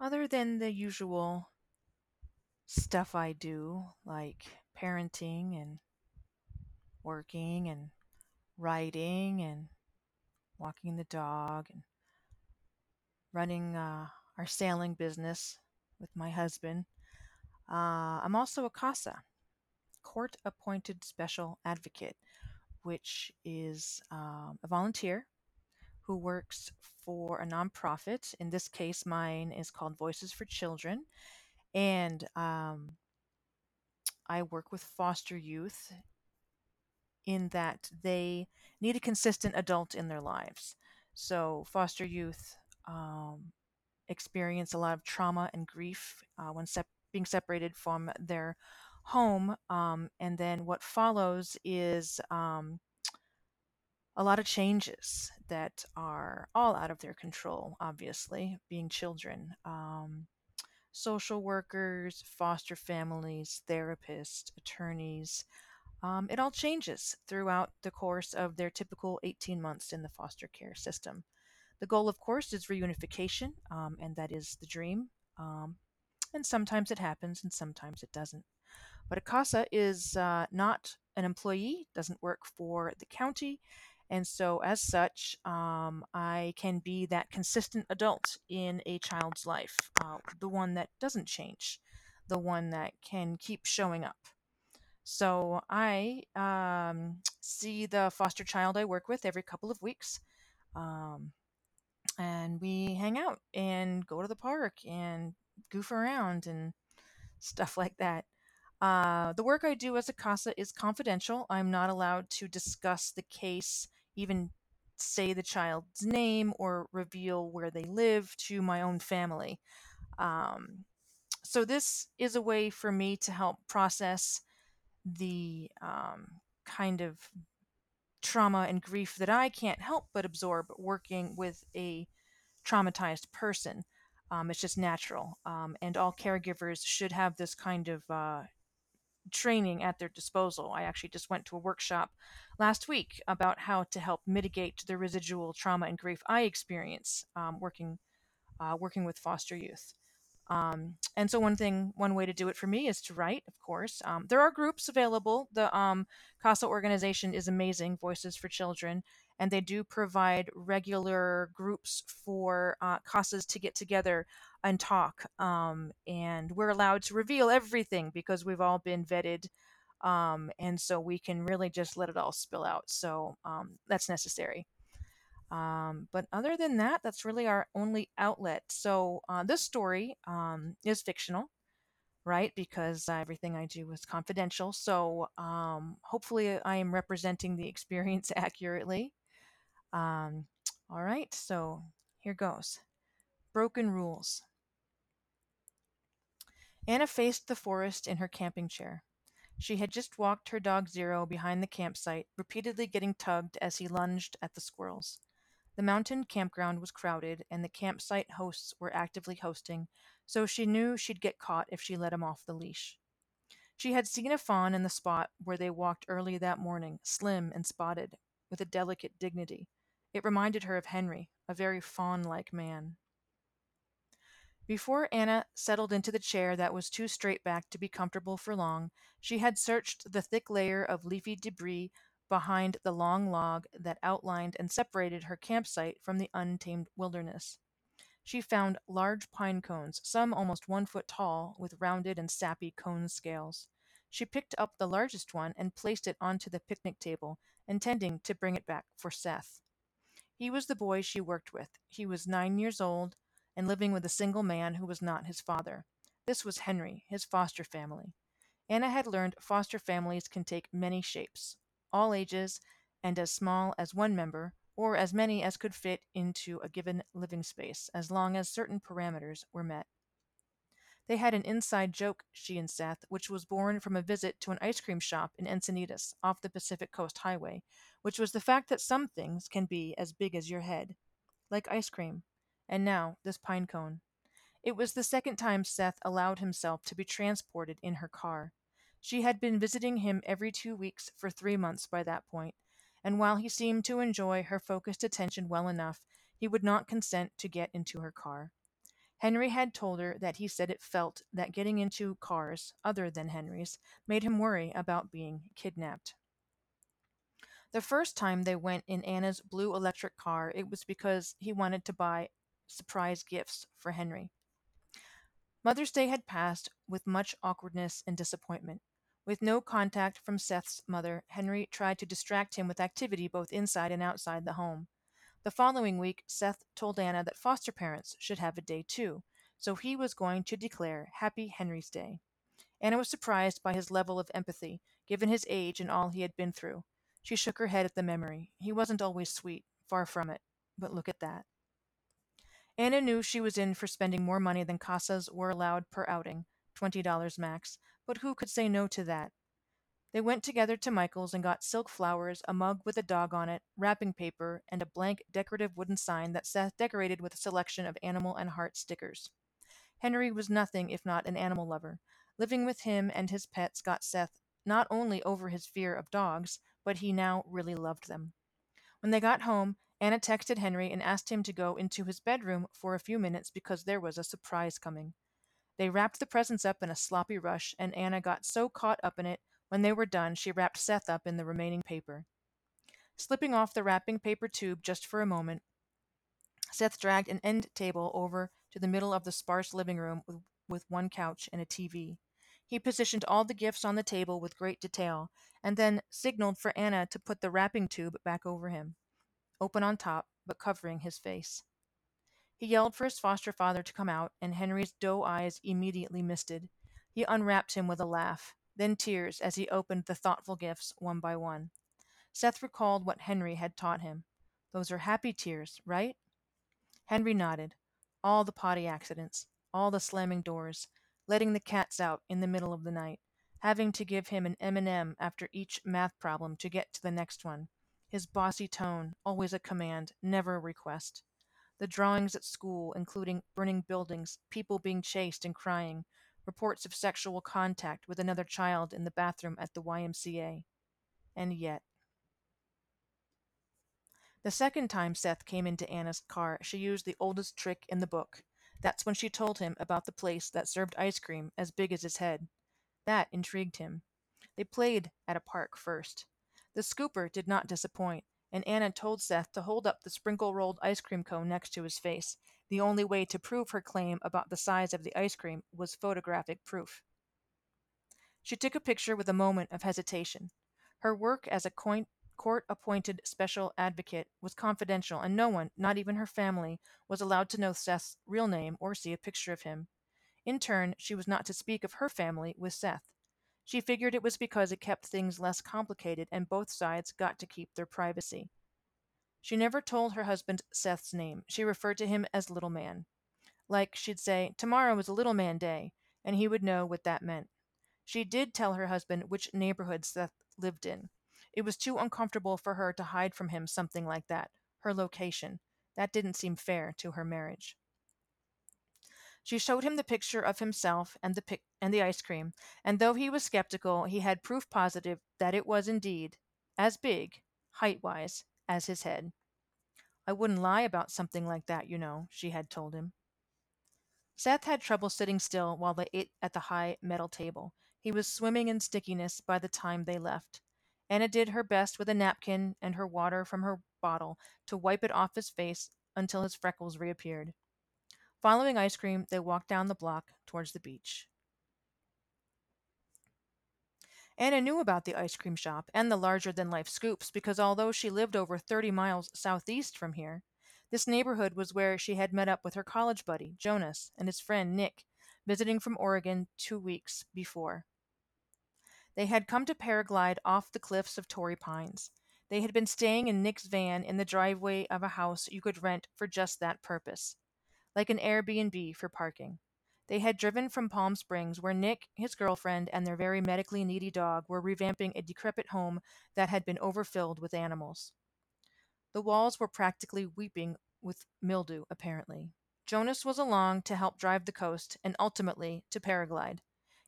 other than the usual stuff I do, like parenting and working and writing and walking the dog and running uh, our sailing business with my husband, uh, I'm also a CASA, Court Appointed Special Advocate, which is um, a volunteer who works for a nonprofit. In this case, mine is called Voices for Children. And um, I work with foster youth in that they need a consistent adult in their lives. So, foster youth um, experience a lot of trauma and grief uh, when sep- being separated from their home. Um, and then what follows is um, a lot of changes that are all out of their control, obviously, being children. Um, social workers, foster families, therapists, attorneys. Um, it all changes throughout the course of their typical 18 months in the foster care system. The goal, of course, is reunification, um, and that is the dream. Um, and sometimes it happens, and sometimes it doesn't. But a CASA is uh, not an employee, doesn't work for the county, and so as such, um, I can be that consistent adult in a child's life, uh, the one that doesn't change, the one that can keep showing up. So I um, see the foster child I work with every couple of weeks. Um, and we hang out and go to the park and goof around and stuff like that. Uh, the work I do as a CASA is confidential. I'm not allowed to discuss the case, even say the child's name or reveal where they live to my own family. Um, so, this is a way for me to help process the um, kind of trauma and grief that I can't help but absorb working with a traumatized person. Um, it's just natural. Um, and all caregivers should have this kind of uh, training at their disposal. I actually just went to a workshop last week about how to help mitigate the residual trauma and grief I experience um, working uh, working with foster youth. Um, and so one thing, one way to do it for me is to write, of course. Um, there are groups available. The um, CASA organization is amazing, Voices for Children, and they do provide regular groups for uh, CASAs to get together and talk. Um, and we're allowed to reveal everything because we've all been vetted. Um, and so we can really just let it all spill out. So um, that's necessary. Um, but other than that, that's really our only outlet. So uh, this story um, is fictional, right? Because uh, everything I do is confidential. So um, hopefully, I am representing the experience accurately. Um, all right, so here goes Broken Rules. Anna faced the forest in her camping chair. She had just walked her dog Zero behind the campsite, repeatedly getting tugged as he lunged at the squirrels. The mountain campground was crowded, and the campsite hosts were actively hosting, so she knew she'd get caught if she let him off the leash. She had seen a fawn in the spot where they walked early that morning, slim and spotted, with a delicate dignity. It reminded her of Henry, a very fawn like man. Before Anna settled into the chair that was too straight backed to be comfortable for long, she had searched the thick layer of leafy debris behind the long log that outlined and separated her campsite from the untamed wilderness. She found large pine cones, some almost one foot tall, with rounded and sappy cone scales. She picked up the largest one and placed it onto the picnic table, intending to bring it back for Seth. He was the boy she worked with. He was nine years old and living with a single man who was not his father. This was Henry, his foster family. Anna had learned foster families can take many shapes, all ages, and as small as one member, or as many as could fit into a given living space, as long as certain parameters were met. They had an inside joke, she and Seth, which was born from a visit to an ice cream shop in Encinitas, off the Pacific Coast Highway, which was the fact that some things can be as big as your head, like ice cream. And now, this pine cone. It was the second time Seth allowed himself to be transported in her car. She had been visiting him every two weeks for three months by that point, and while he seemed to enjoy her focused attention well enough, he would not consent to get into her car. Henry had told her that he said it felt that getting into cars other than Henry's made him worry about being kidnapped. The first time they went in Anna's blue electric car, it was because he wanted to buy surprise gifts for Henry. Mother's Day had passed with much awkwardness and disappointment. With no contact from Seth's mother, Henry tried to distract him with activity both inside and outside the home. The following week, Seth told Anna that foster parents should have a day too, so he was going to declare Happy Henry's Day. Anna was surprised by his level of empathy, given his age and all he had been through. She shook her head at the memory. He wasn't always sweet, far from it. But look at that. Anna knew she was in for spending more money than casas were allowed per outing, $20 max, but who could say no to that? They went together to Michael's and got silk flowers, a mug with a dog on it, wrapping paper, and a blank decorative wooden sign that Seth decorated with a selection of animal and heart stickers. Henry was nothing if not an animal lover. Living with him and his pets got Seth not only over his fear of dogs, but he now really loved them. When they got home, Anna texted Henry and asked him to go into his bedroom for a few minutes because there was a surprise coming. They wrapped the presents up in a sloppy rush, and Anna got so caught up in it when they were done she wrapped Seth up in the remaining paper. Slipping off the wrapping paper tube just for a moment, Seth dragged an end table over to the middle of the sparse living room with, with one couch and a TV. He positioned all the gifts on the table with great detail, and then signaled for Anna to put the wrapping tube back over him open on top, but covering his face. He yelled for his foster father to come out, and Henry's doe eyes immediately misted. He unwrapped him with a laugh, then tears as he opened the thoughtful gifts one by one. Seth recalled what Henry had taught him. Those are happy tears, right? Henry nodded. All the potty accidents, all the slamming doors, letting the cats out in the middle of the night, having to give him an M&M after each math problem to get to the next one, his bossy tone, always a command, never a request. The drawings at school, including burning buildings, people being chased and crying, reports of sexual contact with another child in the bathroom at the YMCA. And yet. The second time Seth came into Anna's car, she used the oldest trick in the book. That's when she told him about the place that served ice cream as big as his head. That intrigued him. They played at a park first. The scooper did not disappoint, and Anna told Seth to hold up the sprinkle rolled ice cream cone next to his face. The only way to prove her claim about the size of the ice cream was photographic proof. She took a picture with a moment of hesitation. Her work as a court appointed special advocate was confidential, and no one, not even her family, was allowed to know Seth's real name or see a picture of him. In turn, she was not to speak of her family with Seth. She figured it was because it kept things less complicated and both sides got to keep their privacy. She never told her husband Seth's name. She referred to him as Little Man. Like she'd say, Tomorrow is a Little Man Day, and he would know what that meant. She did tell her husband which neighborhood Seth lived in. It was too uncomfortable for her to hide from him something like that, her location. That didn't seem fair to her marriage. She showed him the picture of himself and the pic- and the ice cream, and though he was skeptical, he had proof positive that it was indeed as big, height wise, as his head. I wouldn't lie about something like that, you know, she had told him. Seth had trouble sitting still while they ate at the high metal table. He was swimming in stickiness by the time they left. Anna did her best with a napkin and her water from her bottle to wipe it off his face until his freckles reappeared. Following ice cream, they walked down the block towards the beach. Anna knew about the ice cream shop and the larger than life scoops because although she lived over 30 miles southeast from here, this neighborhood was where she had met up with her college buddy, Jonas, and his friend, Nick, visiting from Oregon two weeks before. They had come to paraglide off the cliffs of Torrey Pines. They had been staying in Nick's van in the driveway of a house you could rent for just that purpose like an Airbnb for parking. They had driven from Palm Springs, where Nick, his girlfriend, and their very medically needy dog were revamping a decrepit home that had been overfilled with animals. The walls were practically weeping with mildew, apparently. Jonas was along to help drive the coast and ultimately to paraglide.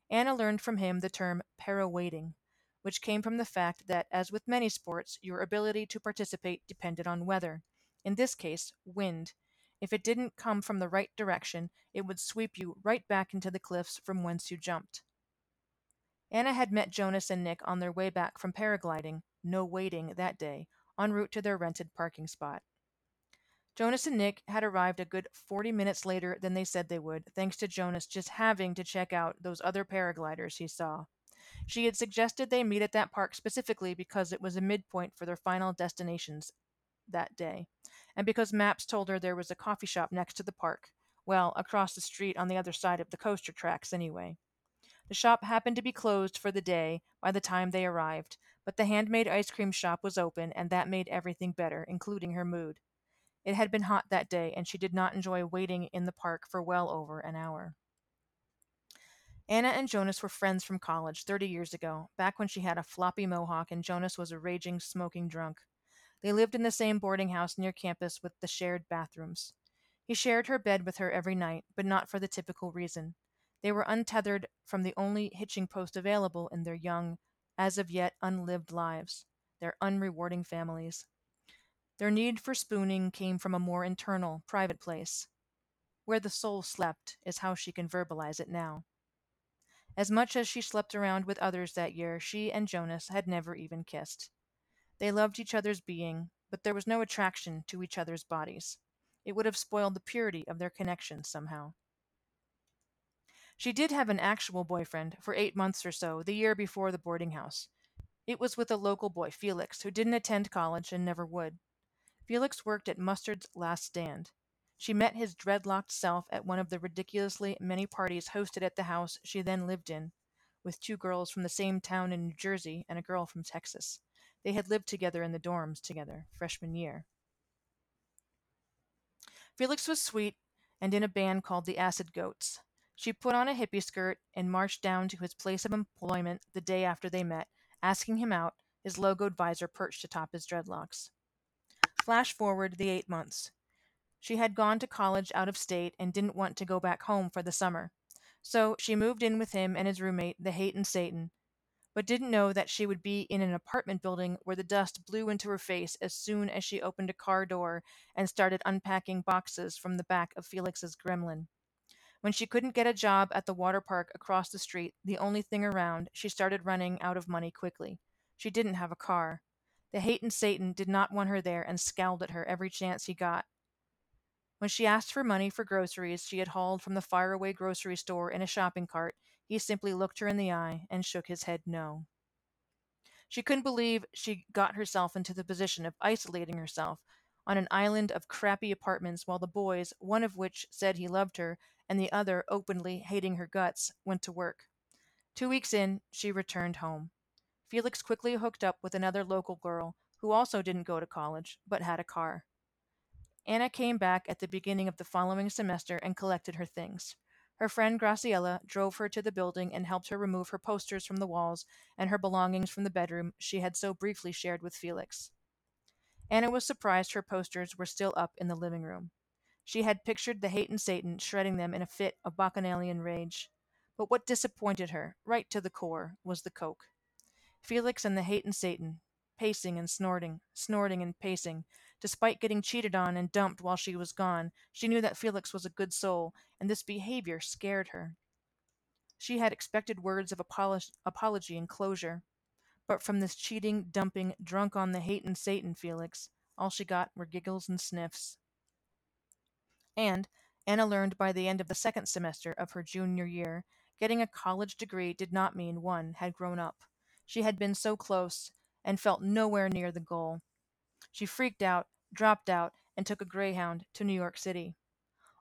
Anna learned from him the term para-waiting, which came from the fact that, as with many sports, your ability to participate depended on weather, in this case, wind, if it didn't come from the right direction, it would sweep you right back into the cliffs from whence you jumped. Anna had met Jonas and Nick on their way back from paragliding, no waiting that day, en route to their rented parking spot. Jonas and Nick had arrived a good 40 minutes later than they said they would, thanks to Jonas just having to check out those other paragliders he saw. She had suggested they meet at that park specifically because it was a midpoint for their final destinations that day, and because maps told her there was a coffee shop next to the park, well, across the street on the other side of the coaster tracks, anyway. The shop happened to be closed for the day by the time they arrived, but the handmade ice cream shop was open, and that made everything better, including her mood. It had been hot that day, and she did not enjoy waiting in the park for well over an hour. Anna and Jonas were friends from college 30 years ago, back when she had a floppy mohawk and Jonas was a raging, smoking drunk. They lived in the same boarding house near campus with the shared bathrooms. He shared her bed with her every night, but not for the typical reason. They were untethered from the only hitching post available in their young, as of yet unlived lives, their unrewarding families. Their need for spooning came from a more internal, private place. Where the soul slept is how she can verbalize it now. As much as she slept around with others that year, she and Jonas had never even kissed. They loved each other's being, but there was no attraction to each other's bodies. It would have spoiled the purity of their connection somehow. She did have an actual boyfriend for eight months or so, the year before the boarding house. It was with a local boy, Felix, who didn't attend college and never would. Felix worked at Mustard's Last Stand. She met his dreadlocked self at one of the ridiculously many parties hosted at the house she then lived in, with two girls from the same town in New Jersey and a girl from Texas. They had lived together in the dorms together, freshman year. Felix was sweet and in a band called the Acid Goats. She put on a hippie skirt and marched down to his place of employment the day after they met, asking him out, his logoed visor perched atop his dreadlocks. Flash forward the eight months. She had gone to college out of state and didn't want to go back home for the summer. So she moved in with him and his roommate, the Hayton Satan, but didn't know that she would be in an apartment building where the dust blew into her face as soon as she opened a car door and started unpacking boxes from the back of Felix's gremlin. When she couldn't get a job at the water park across the street, the only thing around, she started running out of money quickly. She didn't have a car. The Hayton Satan did not want her there and scowled at her every chance he got. When she asked for money for groceries she had hauled from the faraway grocery store in a shopping cart, he simply looked her in the eye and shook his head no. She couldn't believe she got herself into the position of isolating herself on an island of crappy apartments while the boys, one of which said he loved her and the other openly hating her guts, went to work. Two weeks in, she returned home. Felix quickly hooked up with another local girl who also didn't go to college but had a car. Anna came back at the beginning of the following semester and collected her things. Her friend Graciela drove her to the building and helped her remove her posters from the walls and her belongings from the bedroom she had so briefly shared with Felix. Anna was surprised her posters were still up in the living room. She had pictured the hate and Satan shredding them in a fit of bacchanalian rage. But what disappointed her, right to the core, was the coke. Felix and the hate and Satan, pacing and snorting, snorting and pacing, Despite getting cheated on and dumped while she was gone, she knew that Felix was a good soul, and this behavior scared her. She had expected words of apology and closure, but from this cheating, dumping, drunk on the hate and Satan Felix, all she got were giggles and sniffs. And, Anna learned by the end of the second semester of her junior year, getting a college degree did not mean one had grown up. She had been so close, and felt nowhere near the goal. She freaked out, dropped out, and took a Greyhound to New York City.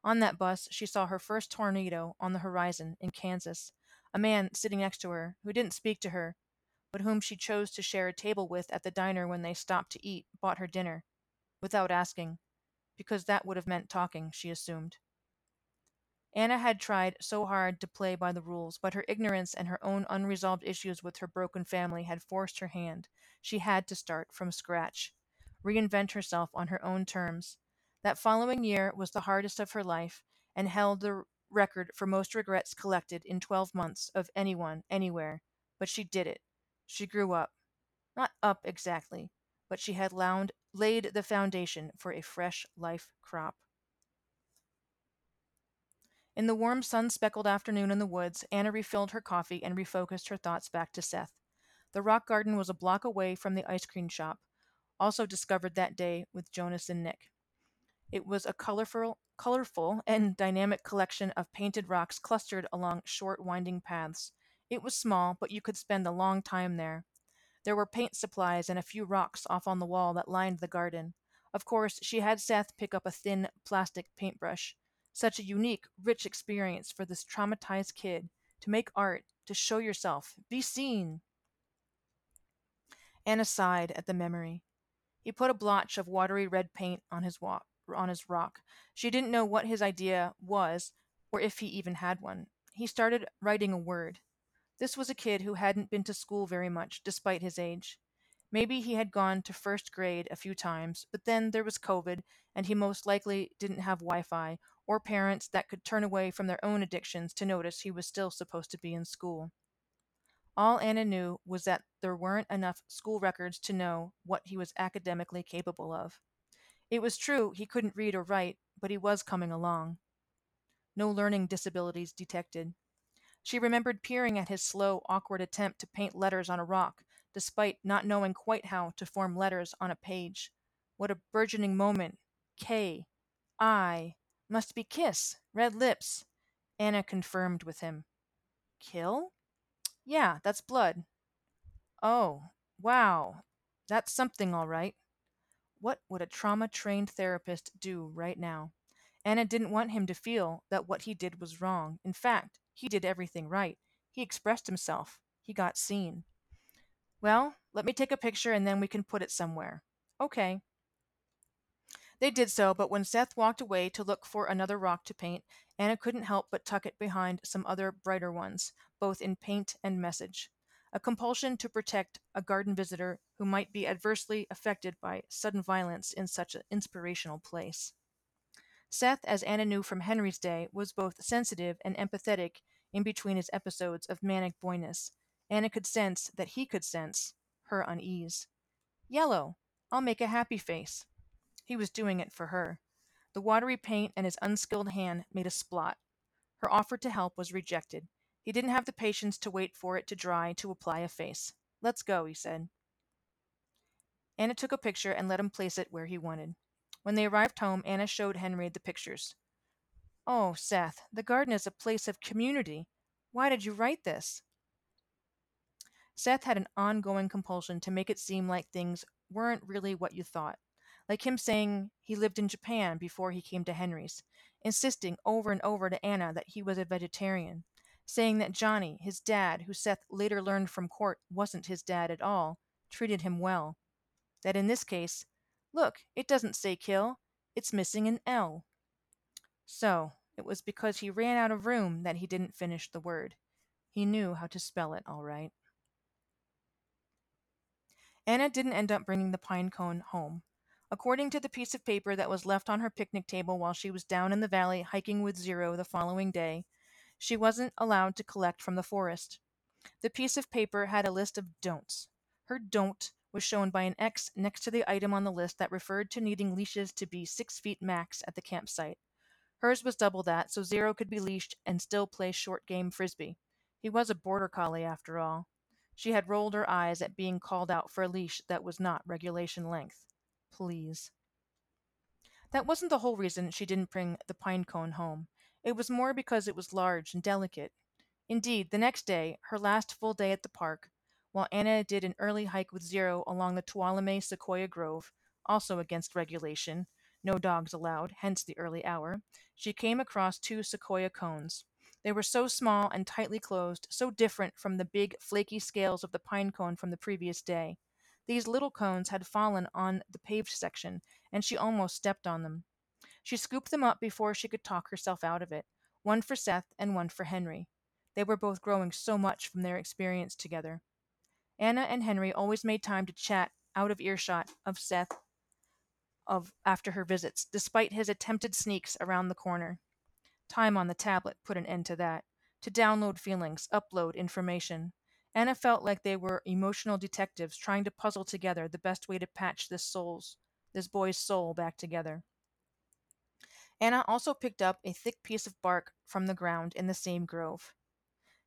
On that bus she saw her first tornado on the horizon in Kansas, a man sitting next to her who didn't speak to her, but whom she chose to share a table with at the diner when they stopped to eat, bought her dinner, without asking, because that would have meant talking, she assumed. Anna had tried so hard to play by the rules, but her ignorance and her own unresolved issues with her broken family had forced her hand. She had to start from scratch reinvent herself on her own terms. That following year was the hardest of her life and held the record for most regrets collected in 12 months of anyone, anywhere. But she did it. She grew up. Not up exactly, but she had laid the foundation for a fresh life crop. In the warm, sun speckled afternoon in the woods, Anna refilled her coffee and refocused her thoughts back to Seth. The rock garden was a block away from the ice cream shop, also discovered that day with Jonas and Nick. It was a colorful, colorful and dynamic collection of painted rocks clustered along short, winding paths. It was small, but you could spend a long time there. There were paint supplies and a few rocks off on the wall that lined the garden. Of course, she had Seth pick up a thin plastic paintbrush. Such a unique, rich experience for this traumatized kid to make art, to show yourself, be seen. Anna sighed at the memory. He put a blotch of watery red paint on his walk, on his rock. She didn't know what his idea was or if he even had one. He started writing a word. This was a kid who hadn't been to school very much despite his age. Maybe he had gone to first grade a few times, but then there was COVID, and he most likely didn't have Wi Fi or parents that could turn away from their own addictions to notice he was still supposed to be in school. All Anna knew was that there weren't enough school records to know what he was academically capable of. It was true he couldn't read or write, but he was coming along. No learning disabilities detected. She remembered peering at his slow, awkward attempt to paint letters on a rock despite not knowing quite how to form letters on a page. What a burgeoning moment! K, I, must be kiss, red lips. Anna confirmed with him. Kill? Yeah, that's blood. Oh, wow. That's something, all right. What would a trauma trained therapist do right now? Anna didn't want him to feel that what he did was wrong. In fact, he did everything right. He expressed himself. He got seen. Well, let me take a picture and then we can put it somewhere. Okay. They did so, but when Seth walked away to look for another rock to paint, Anna couldn't help but tuck it behind some other brighter ones, both in paint and message. A compulsion to protect a garden visitor who might be adversely affected by sudden violence in such an inspirational place. Seth, as Anna knew from Henry's day, was both sensitive and empathetic in between his episodes of manic boyness, Anna could sense that he could sense her unease. Yellow. I'll make a happy face. He was doing it for her. The watery paint and his unskilled hand made a splot. Her offer to help was rejected. He didn't have the patience to wait for it to dry to apply a face. Let's go, he said. Anna took a picture and let him place it where he wanted. When they arrived home, Anna showed Henry the pictures. Oh, Seth, the garden is a place of community. Why did you write this? Seth had an ongoing compulsion to make it seem like things weren't really what you thought. Like him saying he lived in Japan before he came to Henry's, insisting over and over to Anna that he was a vegetarian, saying that Johnny, his dad, who Seth later learned from court wasn't his dad at all, treated him well. That in this case, look, it doesn't say kill, it's missing an L. So, it was because he ran out of room that he didn't finish the word. He knew how to spell it all right. Anna didn't end up bringing the pine cone home. According to the piece of paper that was left on her picnic table while she was down in the valley hiking with Zero the following day, she wasn't allowed to collect from the forest. The piece of paper had a list of don'ts. Her don't was shown by an X next to the item on the list that referred to needing leashes to be six feet max at the campsite. Hers was double that, so Zero could be leashed and still play short game frisbee. He was a border collie, after all. She had rolled her eyes at being called out for a leash that was not regulation length. Please. That wasn't the whole reason she didn't bring the pine cone home. It was more because it was large and delicate. Indeed, the next day, her last full day at the park, while Anna did an early hike with Zero along the Tuolumne Sequoia Grove, also against regulation, no dogs allowed, hence the early hour, she came across two sequoia cones. They were so small and tightly closed, so different from the big, flaky scales of the pine cone from the previous day. These little cones had fallen on the paved section, and she almost stepped on them. She scooped them up before she could talk herself out of it one for Seth and one for Henry. They were both growing so much from their experience together. Anna and Henry always made time to chat out of earshot of Seth of after her visits, despite his attempted sneaks around the corner. Time on the tablet put an end to that. To download feelings, upload information. Anna felt like they were emotional detectives trying to puzzle together the best way to patch this soul's, this boy's soul back together. Anna also picked up a thick piece of bark from the ground in the same grove.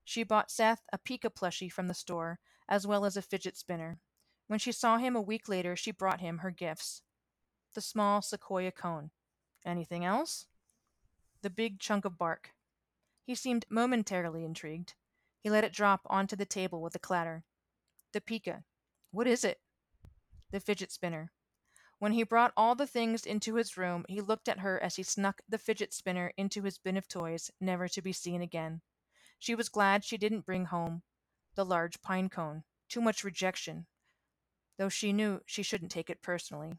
She bought Seth a Pika plushie from the store, as well as a fidget spinner. When she saw him a week later, she brought him her gifts the small sequoia cone. Anything else? The big chunk of bark. He seemed momentarily intrigued. He let it drop onto the table with a clatter. The Pika. What is it? The fidget spinner. When he brought all the things into his room, he looked at her as he snuck the fidget spinner into his bin of toys, never to be seen again. She was glad she didn't bring home the large pine cone. Too much rejection, though she knew she shouldn't take it personally.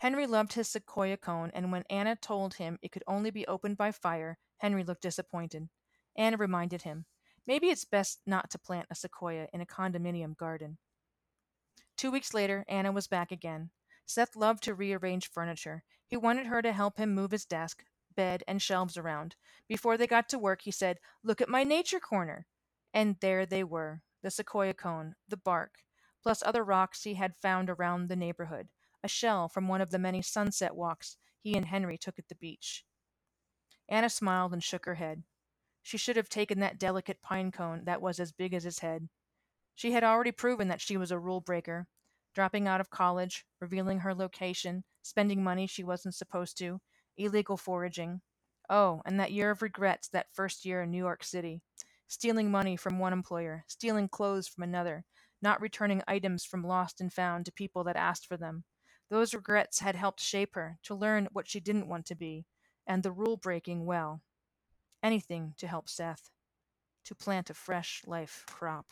Henry loved his sequoia cone, and when Anna told him it could only be opened by fire, Henry looked disappointed. Anna reminded him, maybe it's best not to plant a sequoia in a condominium garden. Two weeks later, Anna was back again. Seth loved to rearrange furniture. He wanted her to help him move his desk, bed, and shelves around. Before they got to work, he said, Look at my nature corner. And there they were the sequoia cone, the bark, plus other rocks he had found around the neighborhood a shell from one of the many sunset walks he and Henry took at the beach. Anna smiled and shook her head. She should have taken that delicate pine cone that was as big as his head. She had already proven that she was a rule breaker, dropping out of college, revealing her location, spending money she wasn't supposed to, illegal foraging. Oh, and that year of regrets, that first year in New York City. Stealing money from one employer, stealing clothes from another, not returning items from lost and found to people that asked for them, those regrets had helped shape her to learn what she didn't want to be, and the rule breaking well. Anything to help Seth, to plant a fresh life crop.